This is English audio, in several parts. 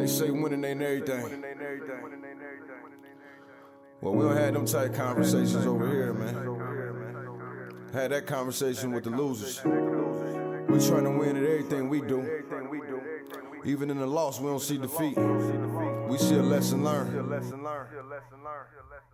They say winning ain't everything. Well, we don't have them type conversations over here, man. Had that conversation with the losers. We trying to win at everything we do. Even in the loss, we don't see defeat. We see a lesson learned.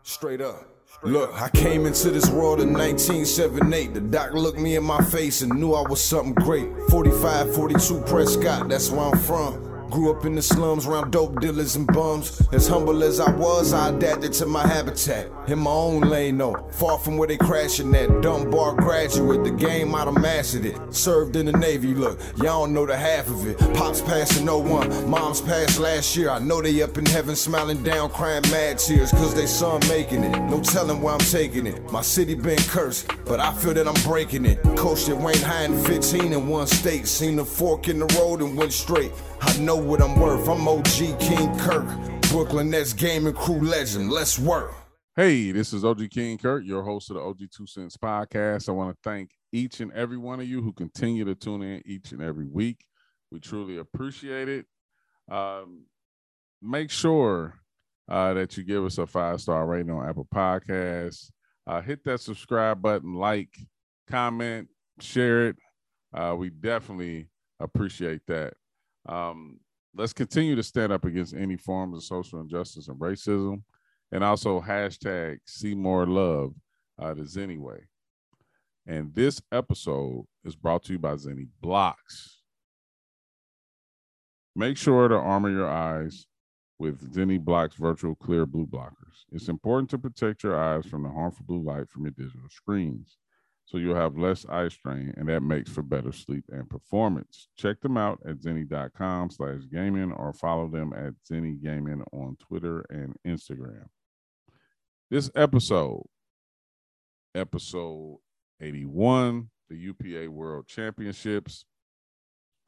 Straight up. Look, I came into this world in 1978. The doc looked me in my face and knew I was something great. 45, 42 Prescott, that's where I'm from. Grew up in the slums around dope dealers and bums. As humble as I was, I adapted to my habitat. In my own lane, though. Far from where they crashing at. Dunbar graduate, the game I'd have mastered it. Served in the Navy, look, y'all don't know the half of it. Pops passing no 01, mom's passed last year. I know they up in heaven smiling down, crying mad tears, cause they son making it. No telling where I'm taking it. My city been cursed, but I feel that I'm breaking it. Coached at Wayne High in 15 in one state. Seen the fork in the road and went straight. I know what I'm worth. I'm OG King Curt. Brooklyn Nets gaming crew legend. Let's work. Hey, this is OG King Curt, your host of the OG Two Cents podcast. I want to thank each and every one of you who continue to tune in each and every week. We truly appreciate it. Um, make sure uh, that you give us a five star rating on Apple Podcasts. Uh, hit that subscribe button, like, comment, share it. Uh, we definitely appreciate that. Um, let's continue to stand up against any forms of social injustice and racism, and also hashtag see more love uh, to Zenniway. And this episode is brought to you by Zenni Blokz. Make sure to armor your eyes with Zenni Blokz virtual clear blue blockers. It's important to protect your eyes from the harmful blue light from your digital screens so you'll have less eye strain and that makes for better sleep and performance. Check them out at zenni.com slash gaming or follow them at zenni gaming on twitter and instagram. This episode episode 81 the upa world championships.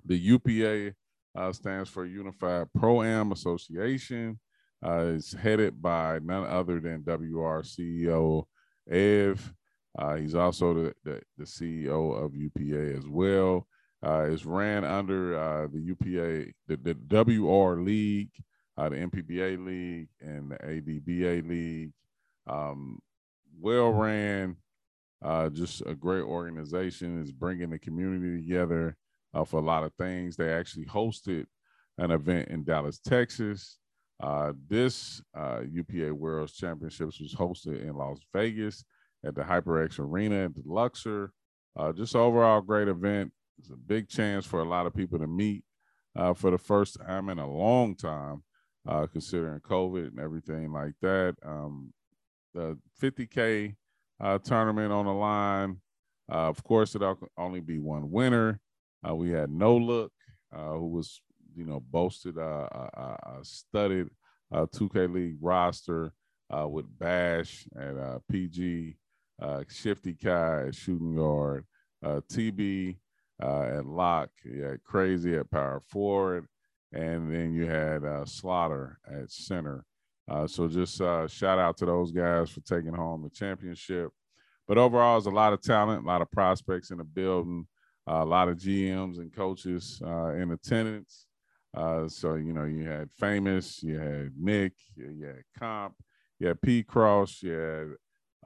The upa uh, stands for unified pro am association uh, it's headed by none other than wr ceo ev uh, he's also the, the, the, CEO of UPA as well. Uh, it's ran under uh, the UPA, the, the WR League, uh, the MPBA League, and the ADBA League. Um, well ran, uh, just a great organization. Is bringing the community together uh, for a lot of things. They actually hosted an event in Dallas, Texas. this UPA World Championships was hosted in Las Vegas at the HyperX Arena at the Luxor. Uh, just overall great event. It's a big chance for a lot of people to meet uh, for the first time in a long time, uh, considering COVID and everything like that. Um, the 50K uh, tournament on the line. Uh, of course, it'll only be one winner. Uh, we had No Look, who was, you know, boasted a, studded 2K League roster with Bash and PG uh, Shifty Kai at shooting guard, uh, TB uh, at lock, you had Crazy at power forward, and then you had uh, Slaughter at center. Uh, so just uh, shout out to those guys for taking home the championship. But overall, there's a lot of talent, a lot of prospects in the building, a lot of GMs and coaches in attendance. so you know, you had famous, you had Nick, you had Comp, you had P Cross, you had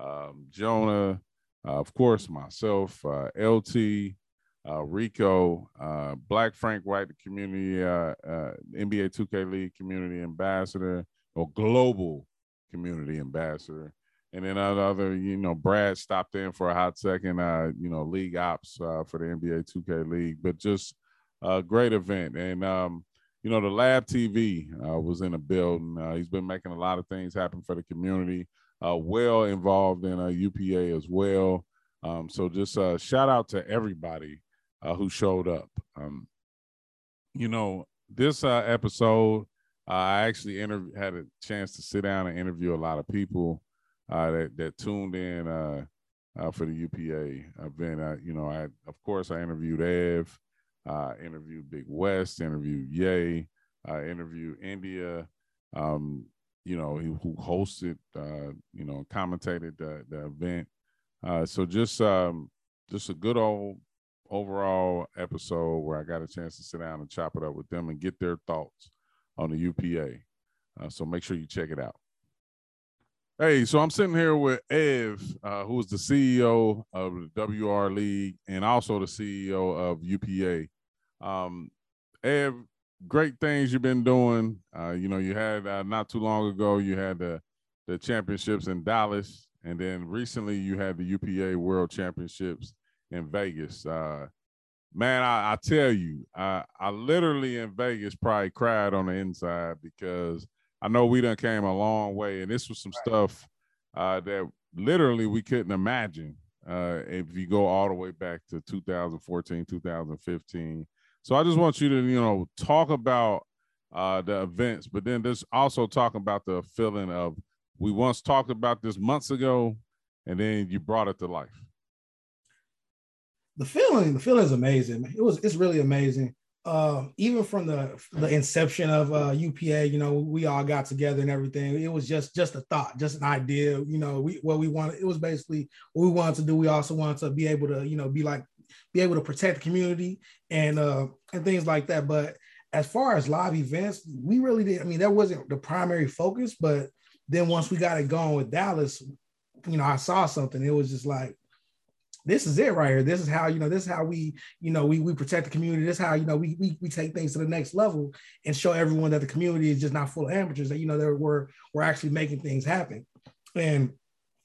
um, Jonah, uh, of course, myself, uh, LT, uh, Rico, uh, Black Frank White, the community, uh, uh, NBA 2K League community ambassador or global community ambassador. And then other, you know, Brad stopped in for a hot second, you know, league ops for the NBA 2K League, but just a great event. And, um, you know, the Lab TV was in the building. he's been making a lot of things happen for the community uh, well involved in a UPA as well. Um, so just uh, shout out to everybody uh, who showed up. Um, you know, this uh, episode, uh, I actually inter- had a chance to sit down and interview a lot of people uh, that that tuned in uh, uh, for the UPA event. I, you know, I of course I interviewed Ev, uh, interviewed Bigg West, interviewed Yey, interviewed India. Um, you know, he, who hosted, uh, you know, commentated the, the event. Uh, so just um, just a good old overall episode where I got a chance to sit down and chop it up with them and get their thoughts on the UPA. Uh, so make sure you check it out. Hey, so I'm sitting here with Ev, uh, who's the CEO of the WR League and also the CEO of UPA. Um, Ev, great things you've been doing. Uh, you know, you had uh, not too long ago, you had the the championships in Dallas, and then recently you had the UPA World Championships in Vegas. Uh, man, I, I tell you, I, I literally in Vegas probably cried on the inside because I know we done came a long way, and this was some stuff uh, that literally we couldn't imagine uh, if you go all the way back to 2014, 2015. So I just want you to, you know, talk about uh, the events, but then just also talk about the feeling of we once talked about this months ago, and then you brought it to life the feeling, the feeling is amazing. It was, it's really amazing. Uh, even from the the inception of uh, UPA, you know, we all got together and everything. It was just just a thought, just an idea. You know, we what we wanted. It was basically what we wanted to do. We also wanted to be able to, you know, be like be able to protect the community and uh and things like that. But as far as live events, we really did. I mean, that wasn't the primary focus, but then once we got it going with Dallas, you know, I saw something. It was just like this is it right here. This is how, you know, this is how we, you know, we, we protect the community. This is how, you know, we, we, we take things to the next level and show everyone that the community is just not full of amateurs, that, you know, that we're, we're actually making things happen. And,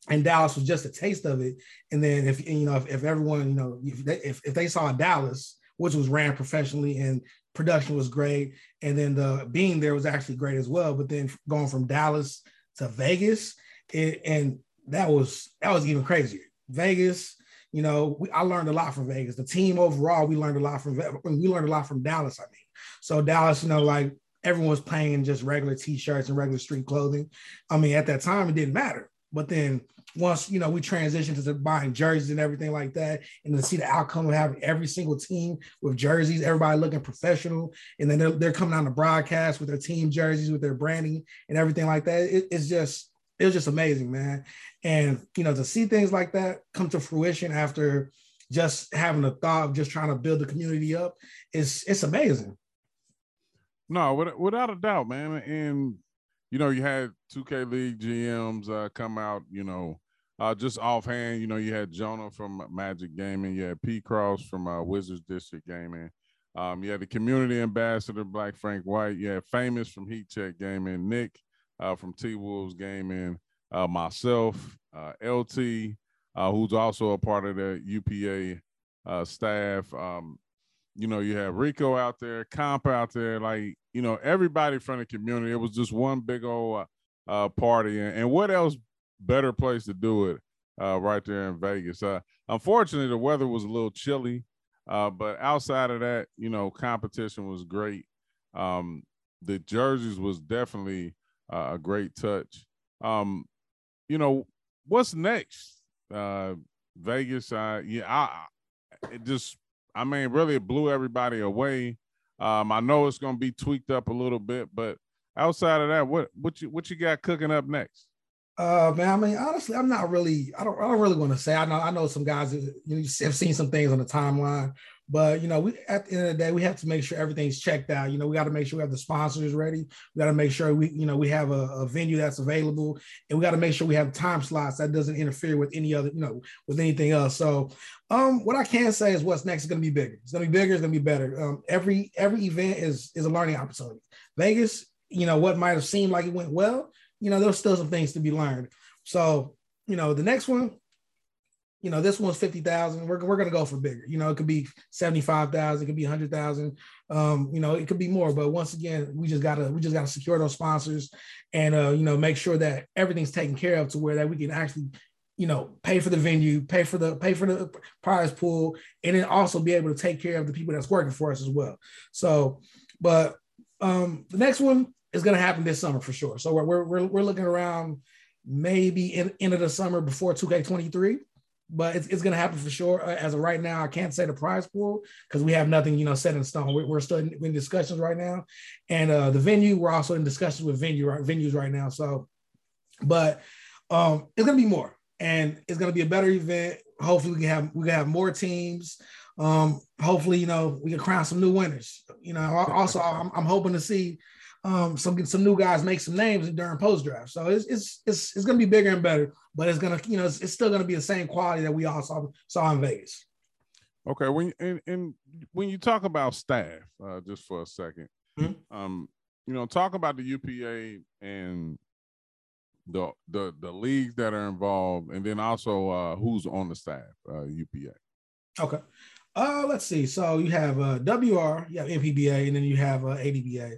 and Dallas was just a taste of it. And then if, you know, if, if everyone, you know, if they, if, if they saw Dallas, which was ran professionally and production was great. And then the being there was actually great as well. But then going from Dallas to Vegas, it, and that was, that was even crazier. Vegas, you know, we, I learned a lot from Vegas. The team overall, we learned a lot from we learned a lot from Dallas. I mean, so Dallas, you know, like everyone was playing in just regular t-shirts and regular street clothing. I mean, at that time, it didn't matter. But then once you know we transitioned to buying jerseys and everything like that, and to see the outcome of having every single team with jerseys, everybody looking professional, and then they're, they're coming on the broadcast with their team jerseys, with their branding and everything like that. It, it's just it was just amazing, man. And you know, to see things like that come to fruition after just having a thought of just trying to build the community up is it's amazing. No, without a doubt, man. And you know, you had 2K League GMs uh, come out, you know, uh, just offhand, you know, you had Jonah from Magic Gaming, you had P Cross from uh, Wizards District Gaming, um, you had the community ambassador, Black Frank White, you had Famous from Heat Check Gaming, Nick uh, from T Wolves Gaming, uh, myself, uh, LT, uh, who's also a part of the UPA uh, staff. Um, you know, you have Rico out there, Comp out there, like you know, everybody from the community. It was just one big old uh, party, and, and, what else better place to do it right there in Vegas? unfortunately, the weather was a little chilly, but outside of that, you know, competition was great. Um, the jerseys was definitely uh, a great touch. Um, you know, what's next? Uh, Vegas, uh, yeah, I, it just, I mean, really it blew everybody away. Um, I know it's gonna be tweaked up a little bit, but outside of that, what what you what you got cooking up next? Uh, man, I mean, honestly, I'm not really. I don't. I don't really want to say. I know. I know some guys. You know, have seen some things on the timeline but you know, we at the end of the day, we have to make sure everything's checked out. You know, we got to make sure we have the sponsors ready. We got to make sure we, you know, we have a, a venue that's available, and we got to make sure we have time slots that doesn't interfere with any other, you know, with anything else. So, um, what I can say is, what's next is going to be bigger. It's going to be bigger. It's going to be better. Um, every every event is is a learning opportunity. Vegas, you know, what might have seemed like it went well, you know, there's still some things to be learned. So, you know, the next one, you know, this one's 50,000. We're, we're going to go for bigger. You know, it could be 75,000, it could be 100,000. Um, you know, it could be more, but once again, we just got to we just got to secure those sponsors and uh, you know, make sure that everything's taken care of to where that we can actually you know, pay for the venue, pay for the pay for the prize pool, and then also be able to take care of the people that's working for us as well. So, but um, the next one is going to happen this summer for sure. So we're we're we're looking around maybe in end of the summer before 2K23 but it's, it's going to happen for sure. Uh, as of right now, I can't say the prize pool because we have nothing, you know, set in stone. We're, we're still in, in, discussions right now, and uh, the venue we're also in discussions with venue right, venues right now. So, but um, it's going to be more, and it's going to be a better event. Hopefully, we can have we can have more teams. Um, hopefully, you know, we can crown some new winners. You know, also I'm, I'm hoping to see um, some some new guys make some names during post draft. So it's it's it's, it's going to be bigger and better, but it's going to you know it's, it's still going to be the same quality that we all saw saw in Vegas. Okay, when and, and when you talk about staff, uh, just for a 2nd Mhm. um, you know, talk about the UPA and the the the leagues that are involved, and then also uh, who's on the staff, uh, UPA. Okay. Uh, let's see. So you have uh, WR, you have MPBA, and then you have uh, ADBA.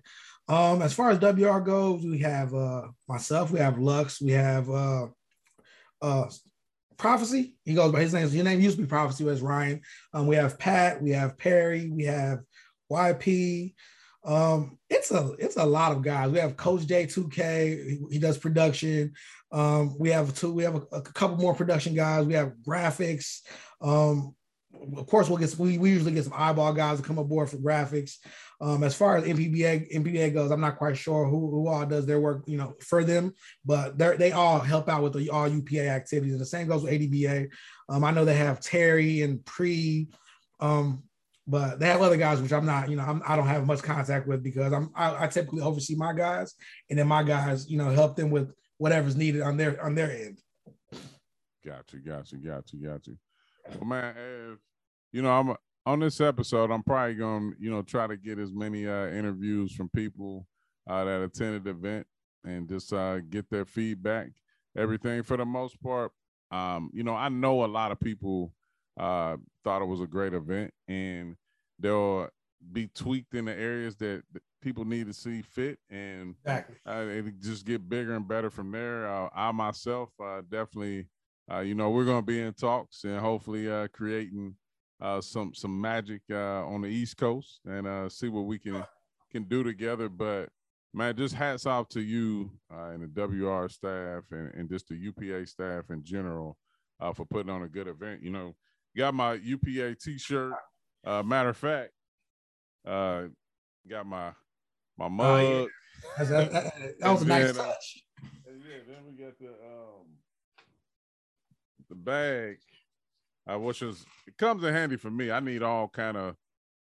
Um, as far as WR goes, we have uh, myself, we have Lux, we have uh, uh, Prophecy. He goes by his name. Your name used to be Prophecy, was Ryan. Um, we have Pat, we have Perry, we have YP. Um, it's a it's a lot of guys. We have Coach J2K. He, he does production. Um, we have two. We have a, a couple more production guys. We have graphics. Um, of course, we'll get some, we, we usually get some eyeball guys to come aboard for graphics. Um, as far as MPBA MPBA goes, I'm not quite sure who, who all does their work, you know, for them, but they they all help out with the all UPA activities. And the same goes with ADBA. Um, I know they have Terry and Pre, um, but they have other guys which I'm not, you know, I'm, I don't have much contact with because I'm I, I typically oversee my guys, and then my guys, you know, help them with whatever's needed on their on their end. Got you, got you, got you, got you. Well, man, if, you know, I'm on this episode. I'm probably gonna, you know, try to get as many uh, interviews from people uh, that attended the event and just uh, get their feedback. Everything for the most part. Um, you know, I know a lot of people uh, thought it was a great event, and they'll be tweaked in the areas that that people need to see fit, and Exactly. uh, it just get bigger and better from there. Uh, I myself uh, definitely, uh, you know, we're going to be in talks and hopefully uh, creating uh, some some magic uh, on the East Coast and uh, see what we can can do together. But man, just hats off to you uh, and the WR staff and, and just the UPA staff in general uh, for putting on a good event. You know, got my UPA T-shirt. Uh, matter of fact, uh, got my my mug. Oh, yeah. That, that- that was a nice touch. Yeah, then we got the um the bag, uh, which is it comes in handy for me. I need all kind of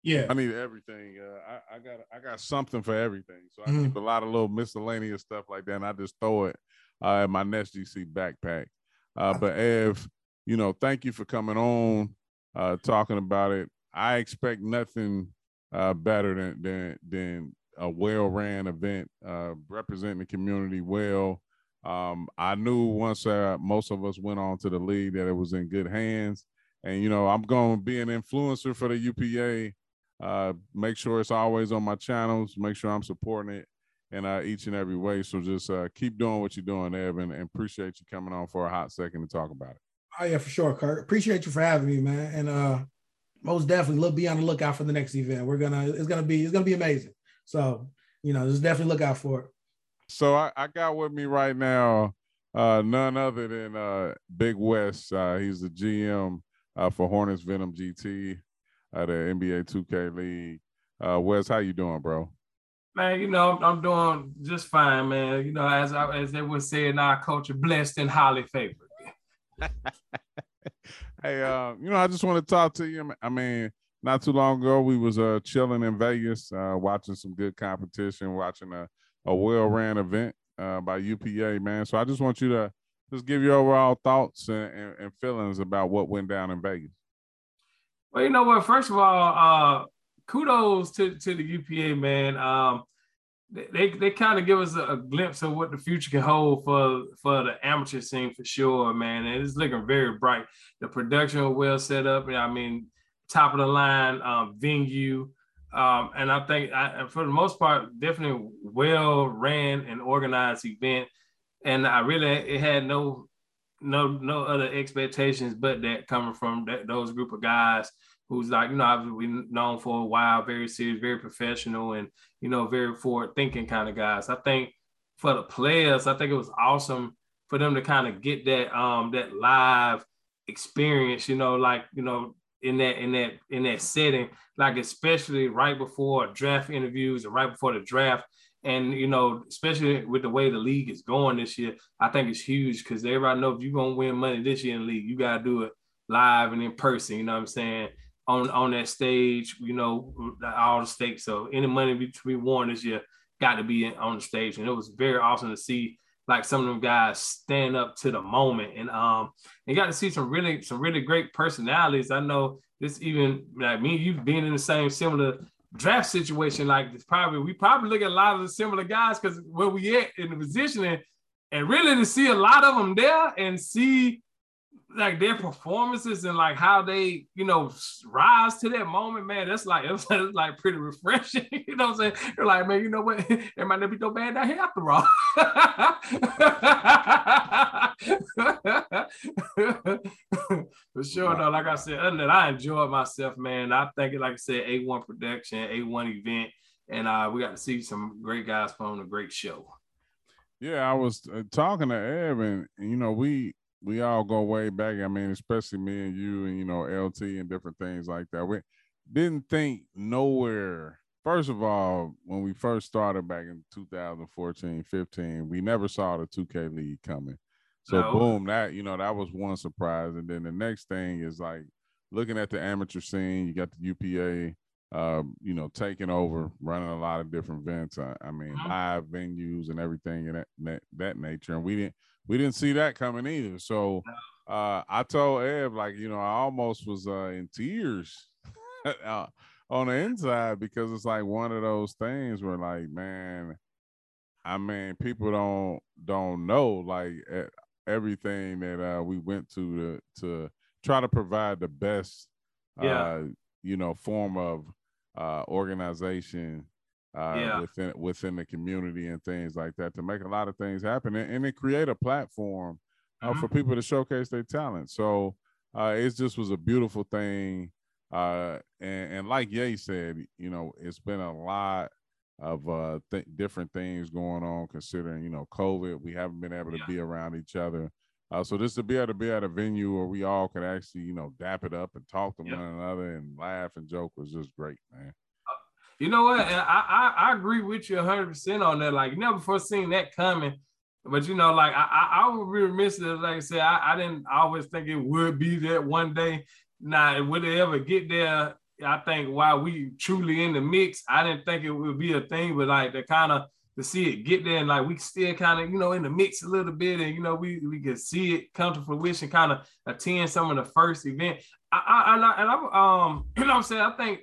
Yeah. I need everything. Uh, I, I got I got something for everything. So I Mhm. keep a lot of little miscellaneous stuff like that, and I just throw it uh, in my Nets GC backpack. Uh, but Ev, you know, thank you for coming on, uh, talking about it. I expect nothing uh, better than than than a well ran event, uh, representing the community well. Um, I knew once uh, most of us went on to the league that it was in good hands. And you know, I'm going to be an influencer for the UPA. Uh, make sure it's always on my channels. Make sure I'm supporting it in uh, each and every way. So just uh, keep doing what you're doing, Evan, and appreciate you coming on for a hot second to talk about it. Oh yeah, for sure, Curt. Appreciate you for having me, man. And uh most definitely look be on the lookout for the next event. We're gonna it's gonna be it's gonna be amazing. So you know, just definitely look out for it. So I, I got with me right now uh, none other than uh, Bigg West. Uh, he's the GM uh, for Hornets Venom GT, uh, the NBA 2K League. Uh, Wes, how you doing, bro? Man, you know, I'm doing just fine, man. You know, as I, as they would say in our culture, blessed and highly favored. hey, uh, you know, I just want to talk to you. I mean, not too long ago, we was uh, chilling in Vegas, uh, watching some good competition, watching a, a well-ran event uh, by UPA, man. So I just want you to just give your overall thoughts and, and, and feelings about what went down in Vegas. Well, you know what? First of all, uh, kudos to, to the UPA, man. Um, they they, they kind of give us a, a glimpse of what the future can hold for for the amateur scene for sure, man. And it's looking very bright. The production was well set up. I mean, top of the line um, venue. Um, and I think I, for the most part, definitely well ran and organized event. And I really it had no no no other expectations but that coming from that, those group of guys who's like you know I've been known for a while, very serious, very professional, and you know very forward thinking kind of guys. I think for the players, I think it was awesome for them to kind of get that um that live experience. You know, like you know in that in that in that setting, like especially right before draft interviews and right before the draft. And you know, especially with the way the league is going this year, I think it's huge because everybody knows if you're gonna win money this year in the league, you gotta do it live and in person. You know what I'm saying? On on that stage, you know, all the stakes. So any money to be won this year, got to be on the stage, and it was very awesome to see like some of them guys stand up to the moment, and um, and you got to see some really some really great personalities. I know this even like me, you being in the same similar draft situation, like it's probably we probably look at a lot of the similar guys because where we at in the positioning, and really to see a lot of them there and see like their performances and like how they, you know, rise to that moment, man, that's like it's, like pretty refreshing. you know what I'm saying? They're like, man, you know what? It might not be no bad down here after all. For sure, though. Like I said, other than that, I enjoyed myself, man. I think like I said, A1 production, A1 event, and uh, we got to see some great guys put on a great show. Yeah, I was uh, talking to Evan. you know, we we all go way back. I mean, especially me and you and you know LT and different things like that. We didn't think nowhere. First of all, when we first started back in 2014, 15, we never saw the 2K league coming. So no. boom, that you know that was one surprise, and then the next thing is like looking at the amateur scene. You got the UPA, uh, you know, taking over, running a lot of different events. I, I mean, mm-hmm. live venues and everything in that, that that nature, and we didn't we didn't see that coming either. So uh, I told Ev, like, you know, I almost was uh, in tears uh, on the inside because it's like one of those things where, like, man, I mean, people don't don't know like everything that uh, we went to to to try to provide the best, yeah. Uh, you know, form of uh, organization uh, yeah. within within the community and things like that to make a lot of things happen and, and it create a platform uh, mm-hmm. for people to showcase their talent. So uh, it just was a beautiful thing. Uh, and, and like Ye said, you know, it's been a lot of uh, th- different things going on considering, you know, COVID. We haven't been able to yeah. be around each other. Uh, so just to be able to be at a venue where we all could actually, you know, dap it up and talk to one another and laugh and joke was just great, man. You know what? I, I, I agree with you 100 percent on that. Like, never foreseen that coming. But you know, like I, I, I would be remiss if, like I said, I, I didn't always think it would be that one day. Now, would it ever get there? I think while we truly in the mix, I didn't think it would be a thing, but like to kind of to see it get there and like we still kind of you know in the mix a little bit and you know we we can see it come to fruition kind of attend some of the first event I, I and I and I um you know what I'm saying I think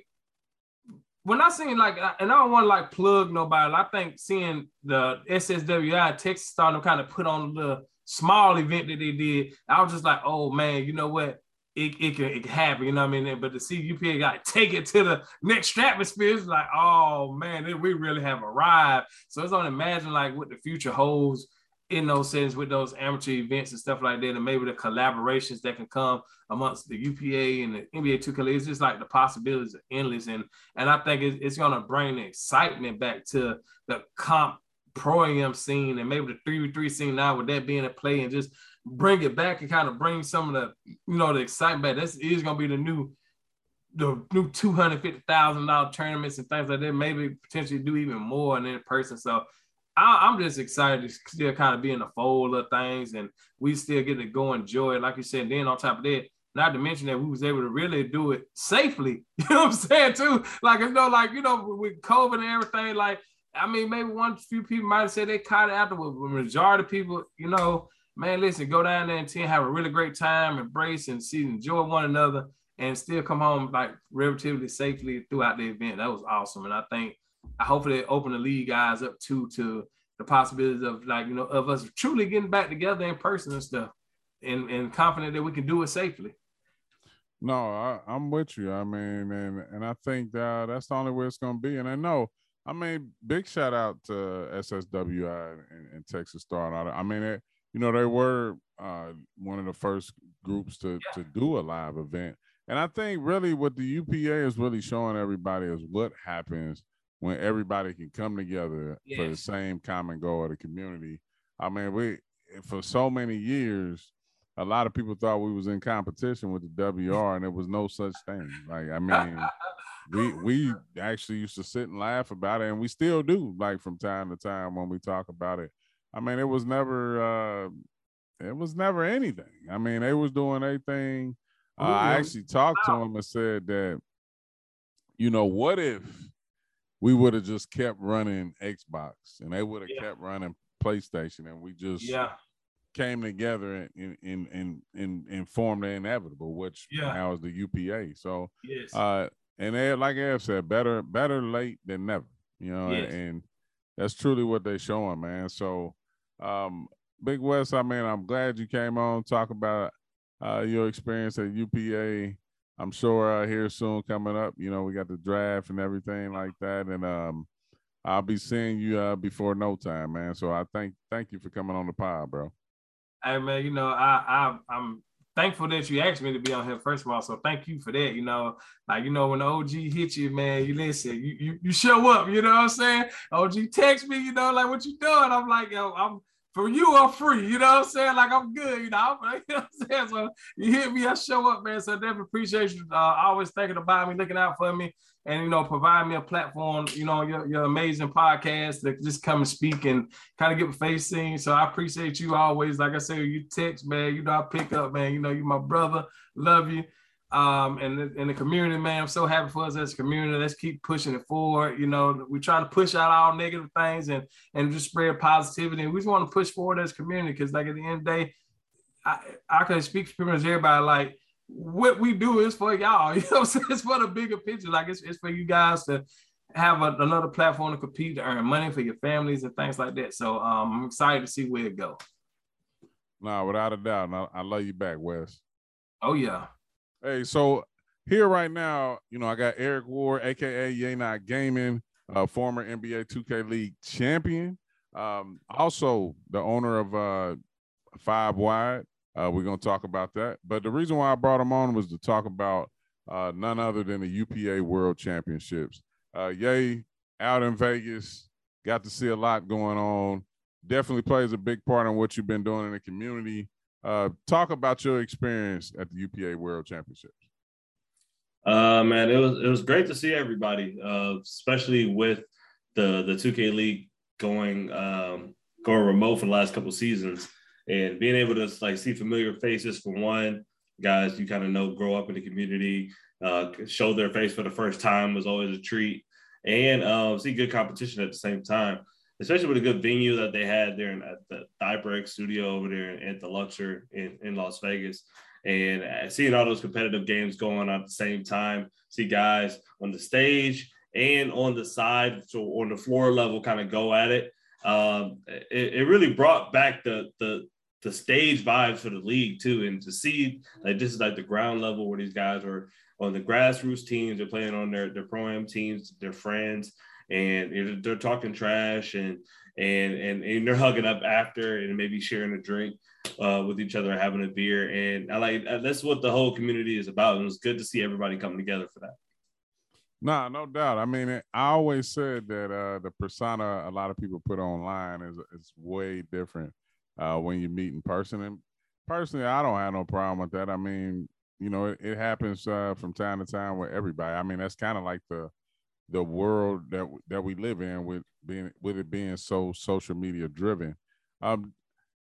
when I seen like, and I don't want to like plug nobody. I think seeing the SSWI Texas starting to kind of put on the small event that they did, I was just like, oh man, you know what? It, it can it happen, you know what I mean? But to see UPA got take it to the next stratosphere, it's like, oh man, we really have arrived. So it's on imagine like what the future holds in those settings with those amateur events and stuff like that, and maybe the collaborations that can come amongst the UPA and the NBA 2K. It's just like the possibilities are endless, and and I think it's, it's gonna bring the excitement back to the comp pro am scene and maybe the three v three scene now with that being a play and just bring it back and kind of bring some of the you know the excitement back. This is gonna be the new the new two hundred fifty thousand dollar tournaments and things like that. Maybe potentially do even more in person. So I, am just excited to still kind of be in the fold of things, and we still get to go enjoy it. Like you said, then on top of that, not to mention that we was able to really do it safely. You know what I'm saying too? Like you know, like you know, with COVID and everything. Like I mean, maybe one few people might have said they caught it afterwards, but majority of people, you know, man, listen, go down there and team, have a really great time, embrace and see, enjoy one another, and still come home like relatively safely throughout the event. That was awesome, and I think I hopefully open the league guys up too to the possibilities of like you know of us truly getting back together in person and stuff, and and confident that we can do it safely. No, I, am with you. I mean, and and I think that that's the only way it's going to be. And I know, I mean, big shout out to SSWI and, and Texas Star. And all that. I mean, it, you know, they were uh, one of the first groups to yeah. to do a live event. And I think really what the UPA is really showing everybody is what happens when everybody can come together for the same common goal of the community. I mean, we for so many years, a lot of people thought we was in competition with the WR, and there was no such thing. Like, I mean, we we actually used to sit and laugh about it, and we still do, like from time to time when we talk about it. I mean, it was never uh it was never anything. I mean, they was doing a thing. Uh, I actually talked to him and said that, you know, what if we would have just kept running Xbox and they would have yeah. kept running PlayStation and we just yeah came together and and and and, and formed the inevitable, which yeah. now is the UPA. So yes. uh and they like Ev said, better better late than never, you know, yes. and that's truly what they're showing, man. So um Bigg West, I mean, I'm glad you came on talk about uh, your experience at UPA. I'm sure uh, here soon coming up. You know, we got the draft and everything like that, and um, I'll be seeing you uh, before no time, man. So I thank thank you for coming on the pod, bro. Hey man, you know I I I'm thankful that you asked me to be on here first of all. So thank you for that. You know, like you know, when the OG hit you, man, you listen, you you, you show up. You know what I'm saying? OG text me, you know, like what you doing? I'm like, yo, I'm for you, I'm free. You know what I'm saying? Like I'm good. You know, I'm, you know what I'm saying? So you hit me, I show up, man. So definitely appreciate you uh, always thinking about me, looking out for me, and you know, provide me a platform. You know, your, your amazing podcast that just come and speak and kind of get my face seen. So I appreciate you always. Like I said, you text, man. You know, I pick up, man. You know, you my brother. Love you um, and in the community, man. I'm so happy for us as a community. Let's keep pushing it forward. You know, we try to push out all negative things and and just spread positivity. And we just want to push forward as a community because, like at the end of the day, I, I can speak for pretty much everybody. Like what we do is for y'all. You know, what I'm saying? it's for the bigger picture. Like it's, it's for you guys to have a, another platform to compete to earn money for your families and things like that. So um, I'm excited to see where it goes. No, without a doubt. I, I love you back, Wes. Oh yeah. Hey, so here right now, you know, I got Eric Ward, aka Yeynotgaming, uh, former NBA 2K League champion. Um, also the owner of uh, Fyve Wyde. Uh, we're gonna talk about that. But the reason why I brought him on was to talk about uh, none other than the UPA World Championships. Uh, Yay out in Vegas, got to see a lot going on. Definitely plays a big part in what you've been doing in the community. Uh, talk about your experience at the UPA World Championships. Uh, man, it was it was great to see everybody, uh, especially with the the 2K League going um, going remote for the last couple seasons, and being able to like see familiar faces for one, guys you kind of know grow up in the community, uh, show their face for the first time was always a treat, and uh, see good competition at the same time especially with a good venue that they had there in, at the HyperX studio over there at the Luxor in, in Las Vegas. And uh, seeing all those competitive games going on at the same time, see guys on the stage and on the side, so on the floor level, kind of go at it. Um, it, it really brought back the the the stage vibes for the league too, and to see like this is like the ground level where these guys are on the grassroots teams, they're playing on their their pro am teams, their friends, and they're talking trash and and and, and they're hugging up after and maybe sharing a drink uh, with each other, having a beer, and I like uh, that's what the whole community is about. And it was good to see everybody coming together for that. Nah, no doubt. I mean, I always said that uh, the persona a lot of people put online is is way different uh, when you meet in person. And personally, I don't have no problem with that. I mean, you know, it, it happens uh, from time to time with everybody. I mean, that's kind of like the the world that that we live in with being with it being so social media driven. Um,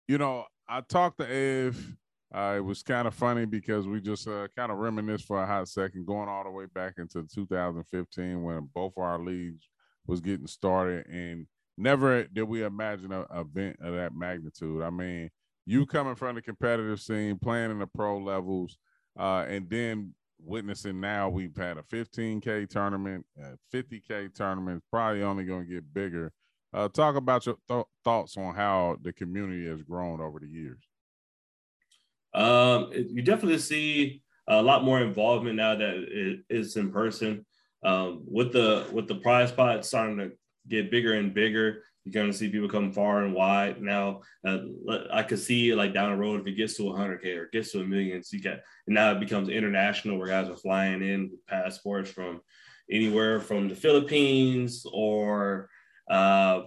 you know, I talked to Ev. Uh, it was kind of funny because we just uh, kind of reminisced for a hot second, going all the way back into 2015 when both of our leagues was getting started, and never did we imagine an event of that magnitude. I mean, you coming from the competitive scene, playing in the pro levels, uh, and then witnessing now we've had a 15k tournament, a 50k tournament, probably only going to get bigger. Uh, talk about your th- thoughts on how the community has grown over the years. Um, you definitely see a lot more involvement now that it's in person. Um, with the with the prize pot starting to get bigger and bigger, you're going to see people come far and wide. Now, uh, I could see like down the road if it gets to 100k or gets to a million, so you and now it becomes international where guys are flying in with passports from anywhere from the Philippines or uh,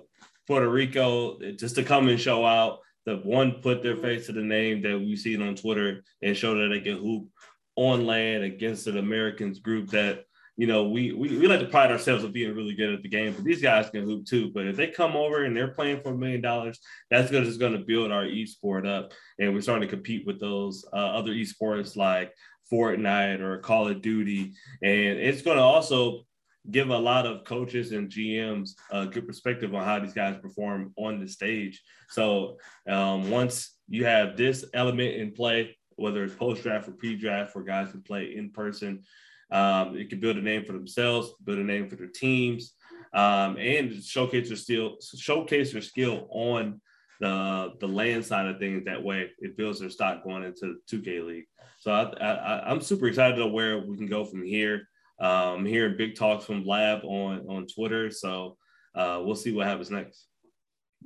Puerto Rico just to come and show out. The one put their face to the name that we see on Twitter and show that they can hoop on land against an Americans group that you know, we, we we like to pride ourselves on being really good at the game, but these guys can hoop too. But if they come over and they're playing for a million dollars, that's just going to build our esport up, and we're starting to compete with those uh, other esports like Fortnite or Call of Duty, and it's going to also give a lot of coaches and GMs a good perspective on how these guys perform on the stage. So um, once you have this element in play, whether it's post draft or pre draft, where guys can play in person, um, it can build a name for themselves, build a name for their teams, um, and showcase their skill, showcase their skill on the the land side of things. That way, it builds their stock going into the 2K league. So I, I'm super excited to where we can go from here. Um, hearing big talks from Lab on on Twitter, so uh, we'll see what happens next.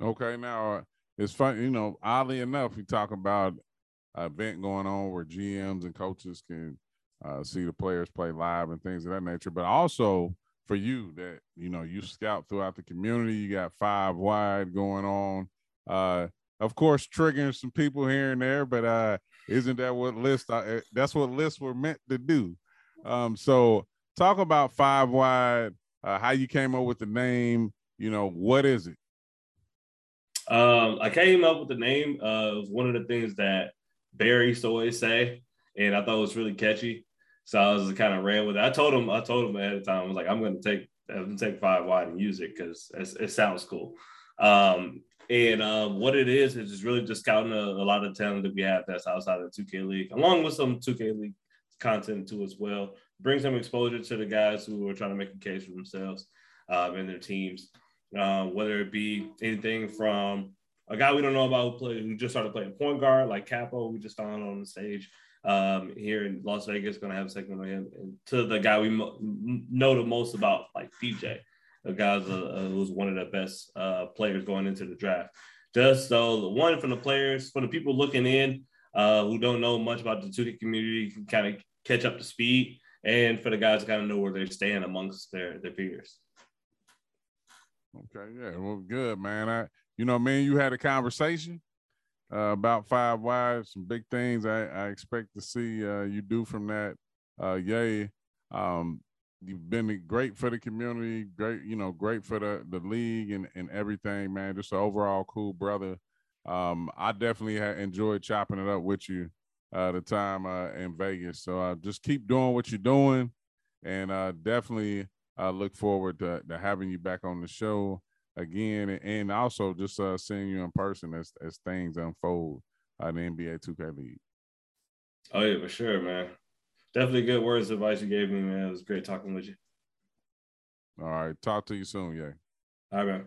Okay, now uh, it's fun. You know, oddly enough, we talk about event going on where GMs and coaches can uh, see the players play live and things of that nature. But also for you, that you know, you scout throughout the community. You got Fyve Wyde going on. Uh, of course, triggering some people here and there, but uh, isn't that what lists? Uh, that's what lists were meant to do. Um, so talk about Fyve Wyde, uh, how you came up with the name. You know, what is it? Um, I came up with the name. Uh, was one of the things that Barry used to always say, and I thought it was really catchy. So I was kind of ran with it. I told him, I told him ahead of time, I was like, I'm going to take, I'm going to take Fyve Wyde and use it because it sounds cool. Um, and um, what it is is just really just scouting a, a, lot of talent that we have that's outside of the 2K League, along with some 2K League content too as well. Bring some exposure to the guys who are trying to make a case for themselves um, and their teams, uh, whether it be anything from a guy we don't know about who played who just started playing point guard like Capo, we just found on the stage um, here in Las Vegas. Going to have a segment on him, and to the guy we know the most about like PJ the guy who's one of the best uh, players going into the draft. Just so the one from the players, for the people looking in uh, who don't know much about the 2K community, can kind of catch up to speed, and for the guys to kind of know where they stand amongst their their peers. Okay, yeah, well, good man. I, you know, man, you had a conversation uh, about Fyve Wyde, some big things I, I expect to see uh, you do from that. Uh, yay. Um, you've been great for the community, great, you know, great for the the league and and everything, man. Just an overall cool brother. Um, I definitely enjoyed chopping it up with you uh, the time uh, in Vegas. So uh, just keep doing what you're doing, and uh, definitely uh, look forward to, to having you back on the show again, and also just uh, seeing you in person as as things unfold in the NBA 2K League. Oh yeah, for sure, man definitely good words of advice you gave me, man. It was great talking with you. All right. Talk to you soon, yeah. All right, man.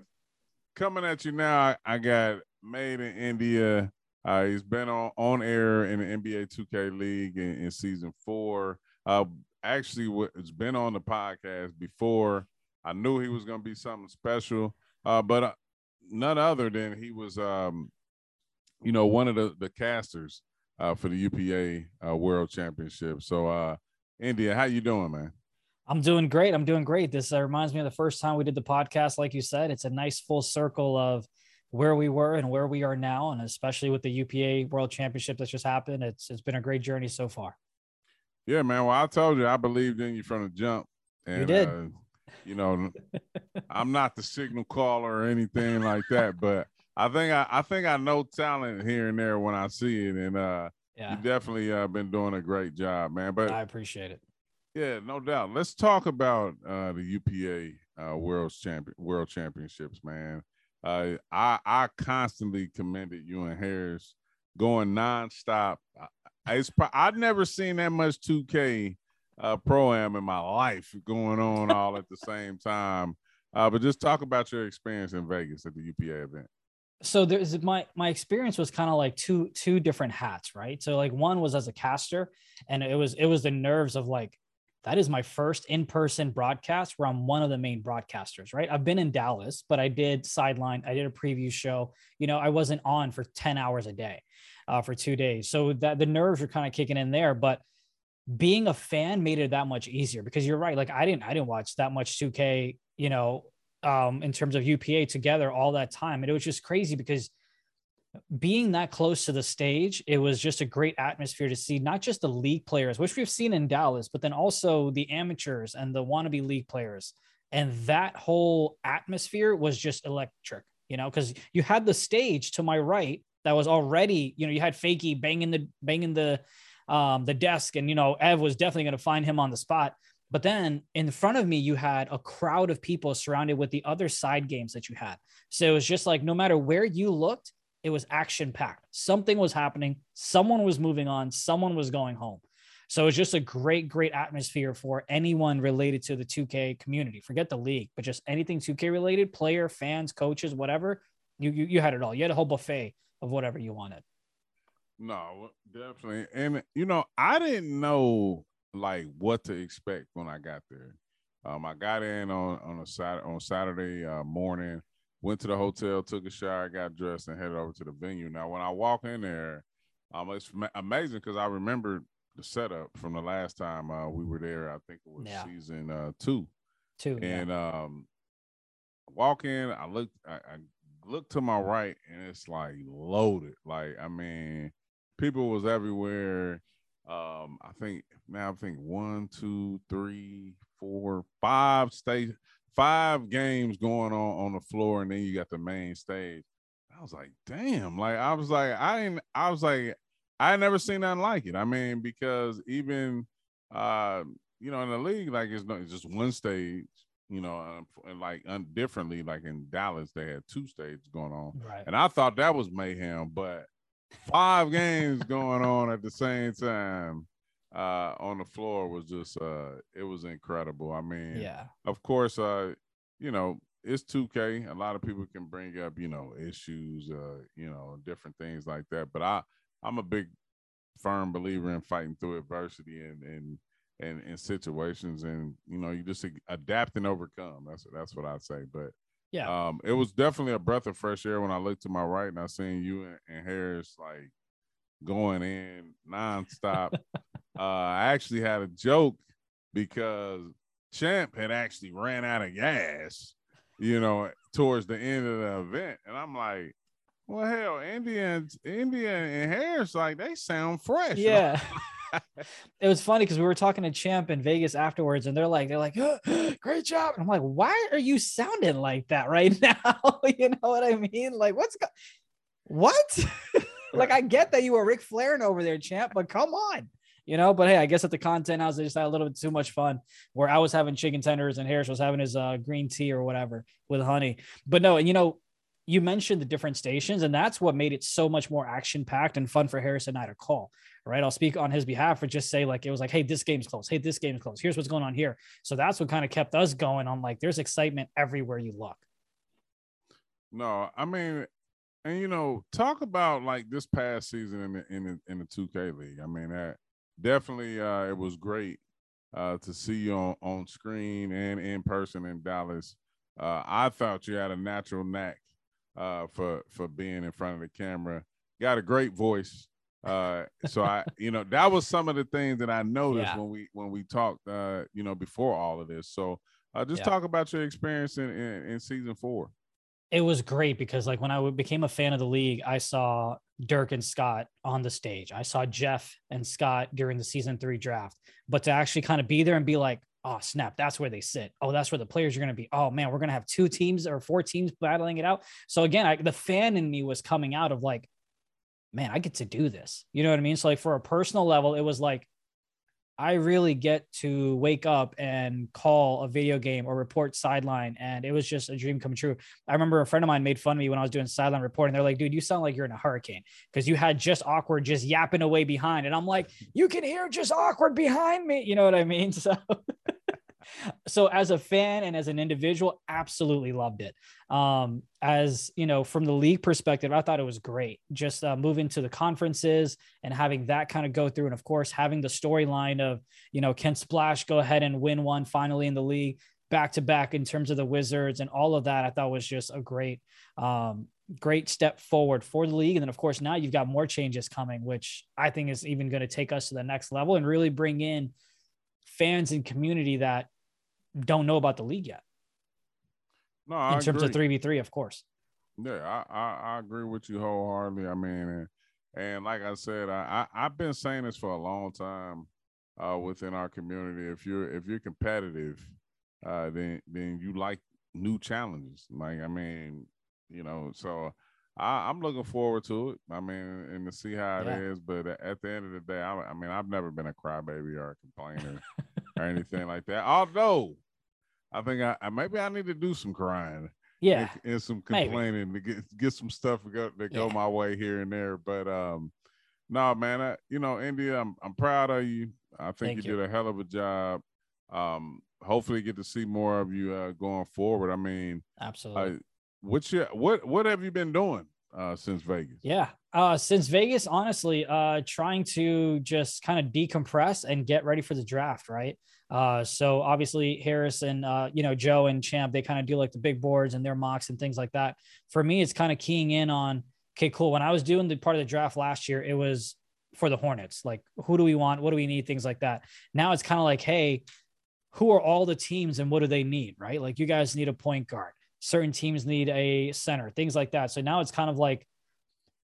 Coming at you now, I got Made in India. Uh, he's been on, on air in the NBA 2K League in, in season four. Uh, actually, it's been on the podcast before. I knew he was going to be something special, uh, but uh, none other than he was, um, you know, one of the, the casters uh, for the UPA uh, World Championship. So, uh, India, how you doing, man? I'm doing great. I'm doing great. This uh, reminds me of the first time we did the podcast. Like you said, it's a nice full circle of where we were and where we are now, and especially with the UPA World Championship that's just happened. It's it's been a great journey so far. Yeah, man. Well, I told you I believed in you from the jump. And, you did. Uh, you know, I'm not the signal caller or anything like that, but I think I, I think I know talent here and there when I see it, and uh, yeah. you definitely uh, been doing a great job, man. But I appreciate it. Yeah, no doubt. Let's talk about uh, the UPA uh, World Champion World Championships, man. Uh, I I constantly commended you and Harris going nonstop. I, it's I've never seen that much 2K uh, pro am in my life going on all at the same time. Uh, but just talk about your experience in Vegas at the UPA event. So there's my my experience was kind of like two two different hats right? So like one was as a caster and it was it was the nerves of like that is my first in-person broadcast where i'm one of the main broadcasters right? I've been in dallas but i did sideline i did a preview show. You know i wasn't on for 10 hours a day uh, for two days. So that the nerves were kind of kicking in there but being a fan made it that much easier because you're right like i didn't i didn't watch that much 2k you know um, in terms of UPA together all that time. And it was just crazy because being that close to the stage, it was just a great atmosphere to see not just the league players, which we've seen in Dallas, but then also the amateurs and the wannabe league players. And that whole atmosphere was just electric, you know, because you had the stage to my right that was already, you know, you had Fakey banging the banging the um, the desk, and you know, Ev was definitely going to find him on the spot But then in front of me, you had a crowd of people surrounded with the other side games that you had. So it was just like no matter where you looked, it was action packed. Something was happening. Someone was moving on. Someone was going home. So it's just a great, great atmosphere for anyone related to the 2K community. Forget the league, but just anything 2K related, player, fans, coaches, whatever. You, you you had it all. You had a whole buffet of whatever you wanted. No, definitely. And you know, I didn't know like what to expect when I got there. Um, I got in on on a Saturday on Saturday uh, morning, went to the hotel, took a shower, got dressed, and headed over to the venue. Now, when I walk in there, um, it's amazing because I remember the setup from the last time uh, we were there. I think it was yeah. season uh, two. Two. And yeah. um, walk in, I look, I, I look to my right, and it's like loaded. Like I mean, people was everywhere. Um, I think now I think one, two, three, four, five stage, five games going on on the floor, and then you got the main stage. I was like, damn, like I was like, I didn't, I was like, I never seen nothing like it. I mean, because even uh, you know, in the league, like it's not it's just one stage, you know, and like un- differently, like in Dallas, they had two stages going on. Right. And I thought that was mayhem, but five games going on at the same time uh on the floor was just uh it was incredible. I mean, yeah, of course, uh, you know, it's 2K. A lot of people can bring up, you know, issues, uh, you know, different things like that. But I I'm a big firm believer in fighting through adversity and and and in situations and you know you just adapt and overcome that's that's what i'd say but yeah um it was definitely a breath of fresh air when i looked to my right and i seen you and, and harris like going in nonstop uh i actually had a joke because champ had actually ran out of gas you know towards the end of the event and i'm like well, hell, Indians, India and Harris, like they sound fresh. Yeah. It was funny because we were talking to Champ in Vegas afterwards, and they're like, they're like, oh, great job. And I'm like, why are you sounding like that right now? you know what I mean? Like, what's go- what? like, I get that you were Ric Flair over there, Champ, but come on. You know, but hey, I guess at the content house, they just had a little bit too much fun where I was having chicken tenders and Harris was having his uh, green tea or whatever with honey. But no, and you know, you mentioned the different stations, and that's what made it so much more action packed and fun for Harrison and I to call. Right. I'll speak on his behalf or just say, like, it was like, hey, this game's close. Hey, this game's close. Here's what's going on here. So that's what kind of kept us going on. Like, there's excitement everywhere you look. No, I mean, and you know, talk about like this past season in the in the in the 2K league. I mean, that definitely uh it was great uh to see you on, on screen and in person in Dallas. Uh I thought you had a natural knack uh, for for being in front of the camera. Got a great voice. Uh, so I, you know, that was some of the things that I noticed yeah. when we when we talked, uh, you know, before all of this. So uh, just yeah. talk about your experience in, in, in season four. It was great because like when I became a fan of the league, I saw Dirk and Scott on the stage. I saw Jeff and Scott during the season three draft. But to actually kind of be there and be like, oh snap that's where they sit. Oh that's where the players are going to be. Oh man we're going to have two teams or four teams battling it out. So again I, the fan in me was coming out of like man i get to do this. You know what i mean? So like for a personal level it was like I really get to wake up and call a video game or report sideline. And it was just a dream come true. I remember a friend of mine made fun of me when I was doing sideline reporting. They're like, dude, you sound like you're in a hurricane because you had just awkward just yapping away behind. And I'm like, you can hear just awkward behind me. You know what I mean? So so as a fan and as an individual, absolutely loved it. Um, as you know, from the league perspective, I thought it was great. Just uh, moving to the conferences and having that kind of go through, and of course having the storyline of you know can Splash go ahead and win one finally in the league back to back in terms of the Wizards and all of that. I thought was just a great. Um, great step forward for the league. And then, of course, now you've got more changes coming, which I think is even going to take us to the next level and really bring in fans and community that don't know about the league yet. No, I in terms agree. of three v three, of course. Yeah, I, I, I agree with you wholeheartedly. I mean, and, and like I said, I, I have been saying this for a long time uh, within our community. If you're if you're competitive, uh, then then you like new challenges. Like I mean, you know, so I, am looking forward to it. I mean, and to see how it yeah. is. But at the end of the day, I, I mean, I've never been a crybaby or a complainer. or anything like that. Although I think I, I maybe I need to do some crying. Yeah. And, and some maybe. complaining to get get some stuff to go that go Yeah. my way here and there. But um no man, I, you know, India, I'm I'm proud of you. I think Thank you, you. did a hell of a job. Um hopefully get to see more of you uh going forward. I mean, Absolutely. uh, what's your what what have you been doing uh since Vegas? Yeah. Uh, since Vegas, honestly, uh, trying to just kind of decompress and get ready for the draft, right? Uh, so obviously Harris and uh, you know Joe and Champ, they kind of do like the big boards and their mocks and things like that. For me, it's kind of keying in on okay, cool. When I was doing the part of the draft last year, it was for the Hornets, like who do we want, what do we need, things like that. Now it's kind of like, hey, who are all the teams and what do they need, right? Like you guys need a point guard. Certain teams need a center, things like that. So now it's kind of like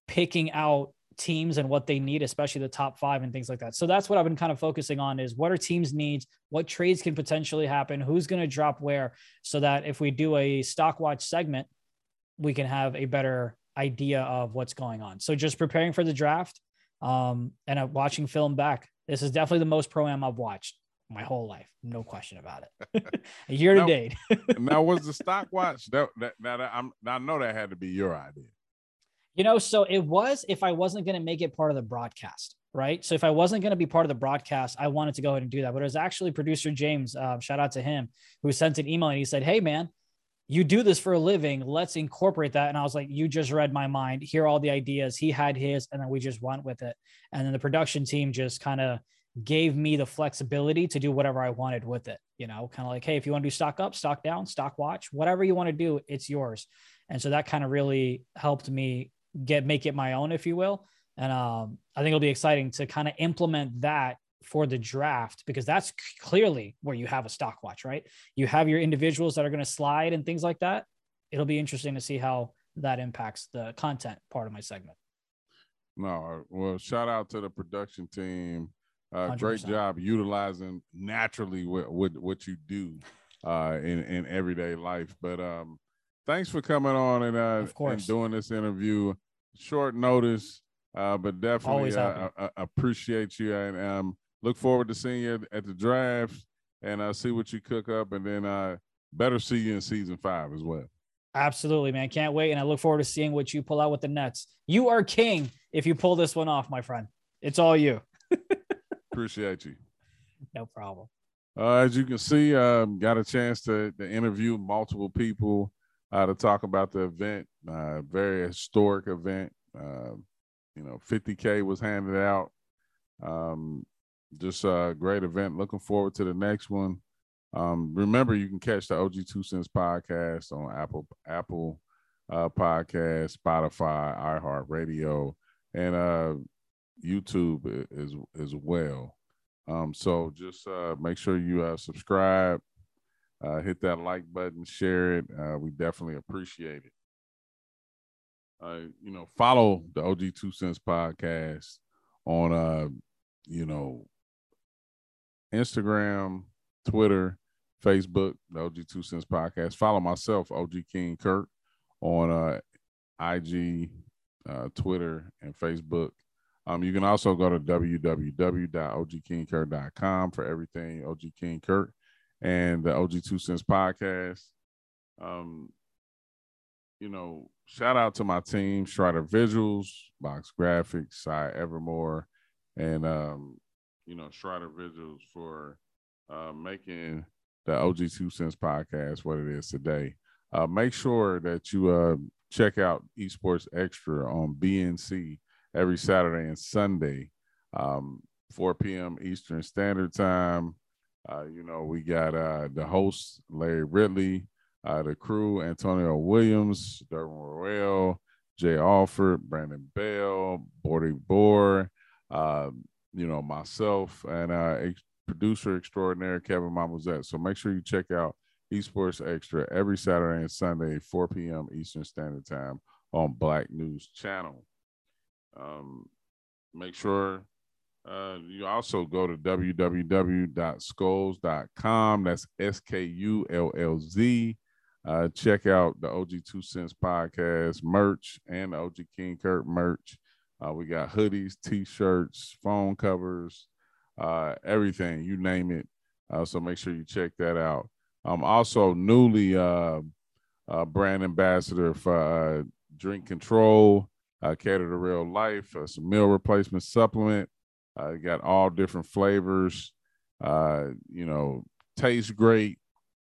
picking out teams and what they need, especially the top five and things like that. So that's what I've been kind of focusing on is what are teams needs, what trades can potentially happen, who's going to drop where, so that if we do a stock watch segment, we can have a better idea of what's going on. So just preparing for the draft um, and uh, watching film back. This is definitely the most pro am I've watched my whole life. No question about it. Year to date. now was the stock watch that that, that I'm I know that had to be your idea. You know, so it was if I wasn't going to make it part of the broadcast, right? So if I wasn't going to be part of the broadcast, I wanted to go ahead and do that. But it was actually producer James, uh, shout out to him, who sent an email and he said, Hey, man, you do this for a living. Let's incorporate that. And I was like, You just read my mind. Here are all the ideas. He had his, and then we just went with it. And then the production team just kind of gave me the flexibility to do whatever I wanted with it. You know, kind of like, Hey, if you want to do stock up, stock down, stock watch, whatever you want to do, it's yours. And so that kind of really helped me get make it my own, if you will. And um, I think it'll be exciting to kind of implement that for the draft because that's clearly where you have a stock watch, right? You have your individuals that are going to slide and things like that. It'll be interesting to see how that impacts the content part of my segment. No, uh, well, shout out to the production team. Uh, great job utilizing naturally what what, what you do uh, in in everyday life. But um, thanks for coming on and uh, Of course. and doing this interview. Short notice, uh, but definitely uh. I, I appreciate you and um, look forward to seeing you at the draft and uh, see what you cook up, and then uh, better see you in season five as well. Absolutely, man. Can't wait. And I look forward to seeing what you pull out with the Nets. You are king if you pull this one off, my friend. It's all you. Appreciate you. No problem. Uh, as you can see, um, got a chance to, to interview multiple people uh, to talk about the event. Uh, very historic event. Uh, you know, 50K was handed out. Um, just a great event. Looking forward to the next one. Um, remember, you can catch the OG Two Cents podcast on Apple Apple uh, Podcast, Spotify, iHeartRadio, and uh, YouTube as as well. Um, so just uh, make sure you uh, subscribe, uh, hit that like button, share it. Uh, we definitely appreciate it. Uh, you know, follow the OG Two Cents podcast on, uh, you know, Instagram, Twitter, Facebook, the OG Two Cents podcast. Follow myself, OG King Curt, on uh, IG, uh, Twitter, and Facebook. Um, you can also go to www.ogkingcurt.com for everything OG King Curt and the OG Two Cents podcast. Um, you know, shout out to my team, Strider Visuals, Box Graphics, Cy Evermore, and um, you know, Strider Visuals for uh, making the OG Two Cents podcast what it is today. Uh, make sure that you uh, check out Esports Extra on BNC every Saturday and Sunday, um, 4 p.m. Eastern Standard Time. Uh, you know, we got uh, the host, Larry Ridley, uh, the crew, Antonio Williams, Derwin Royale, Jay Alford, Brandon Bell, Bordy Boer, uh, you know, myself, and uh, ex- producer extraordinaire, Kevin Mamuzet. So make sure you check out Esports Extra every Saturday and Sunday, 4 p.m. Eastern Standard Time on Black News Channel. Um, make sure uh, you also go to www.skullz.com. That's S K U L L Z. Uh, check out the OG Two Cents podcast merch and the OG King Curt merch. Uh, we got hoodies, t shirts, phone covers, uh, everything, you name it. Uh, so make sure you check that out. I'm also newly uh, brand ambassador for Drink Control, Cater to Real Life, some meal replacement supplement. Uh, got all different flavors. Uh, you know, tastes great,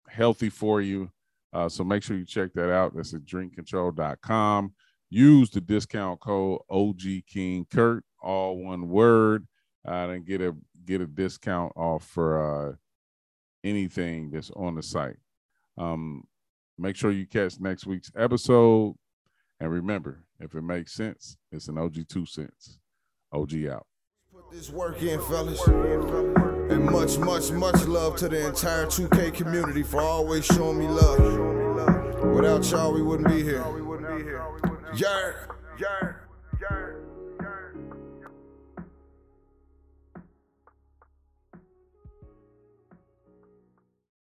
healthy for you. Uh, so make sure you check that out. That's at drinkcontrol.com. Use the discount code OG King Curt, all one word, uh, and get a get a discount off for uh, anything that's on the site. Um, make sure you catch next week's episode. And remember, if it makes sense, it's an OG two cents. OG out. This work in, fellas. And much, much, much love to the entire 2K community for always showing me love. Without y'all, we wouldn't be here. Yeah.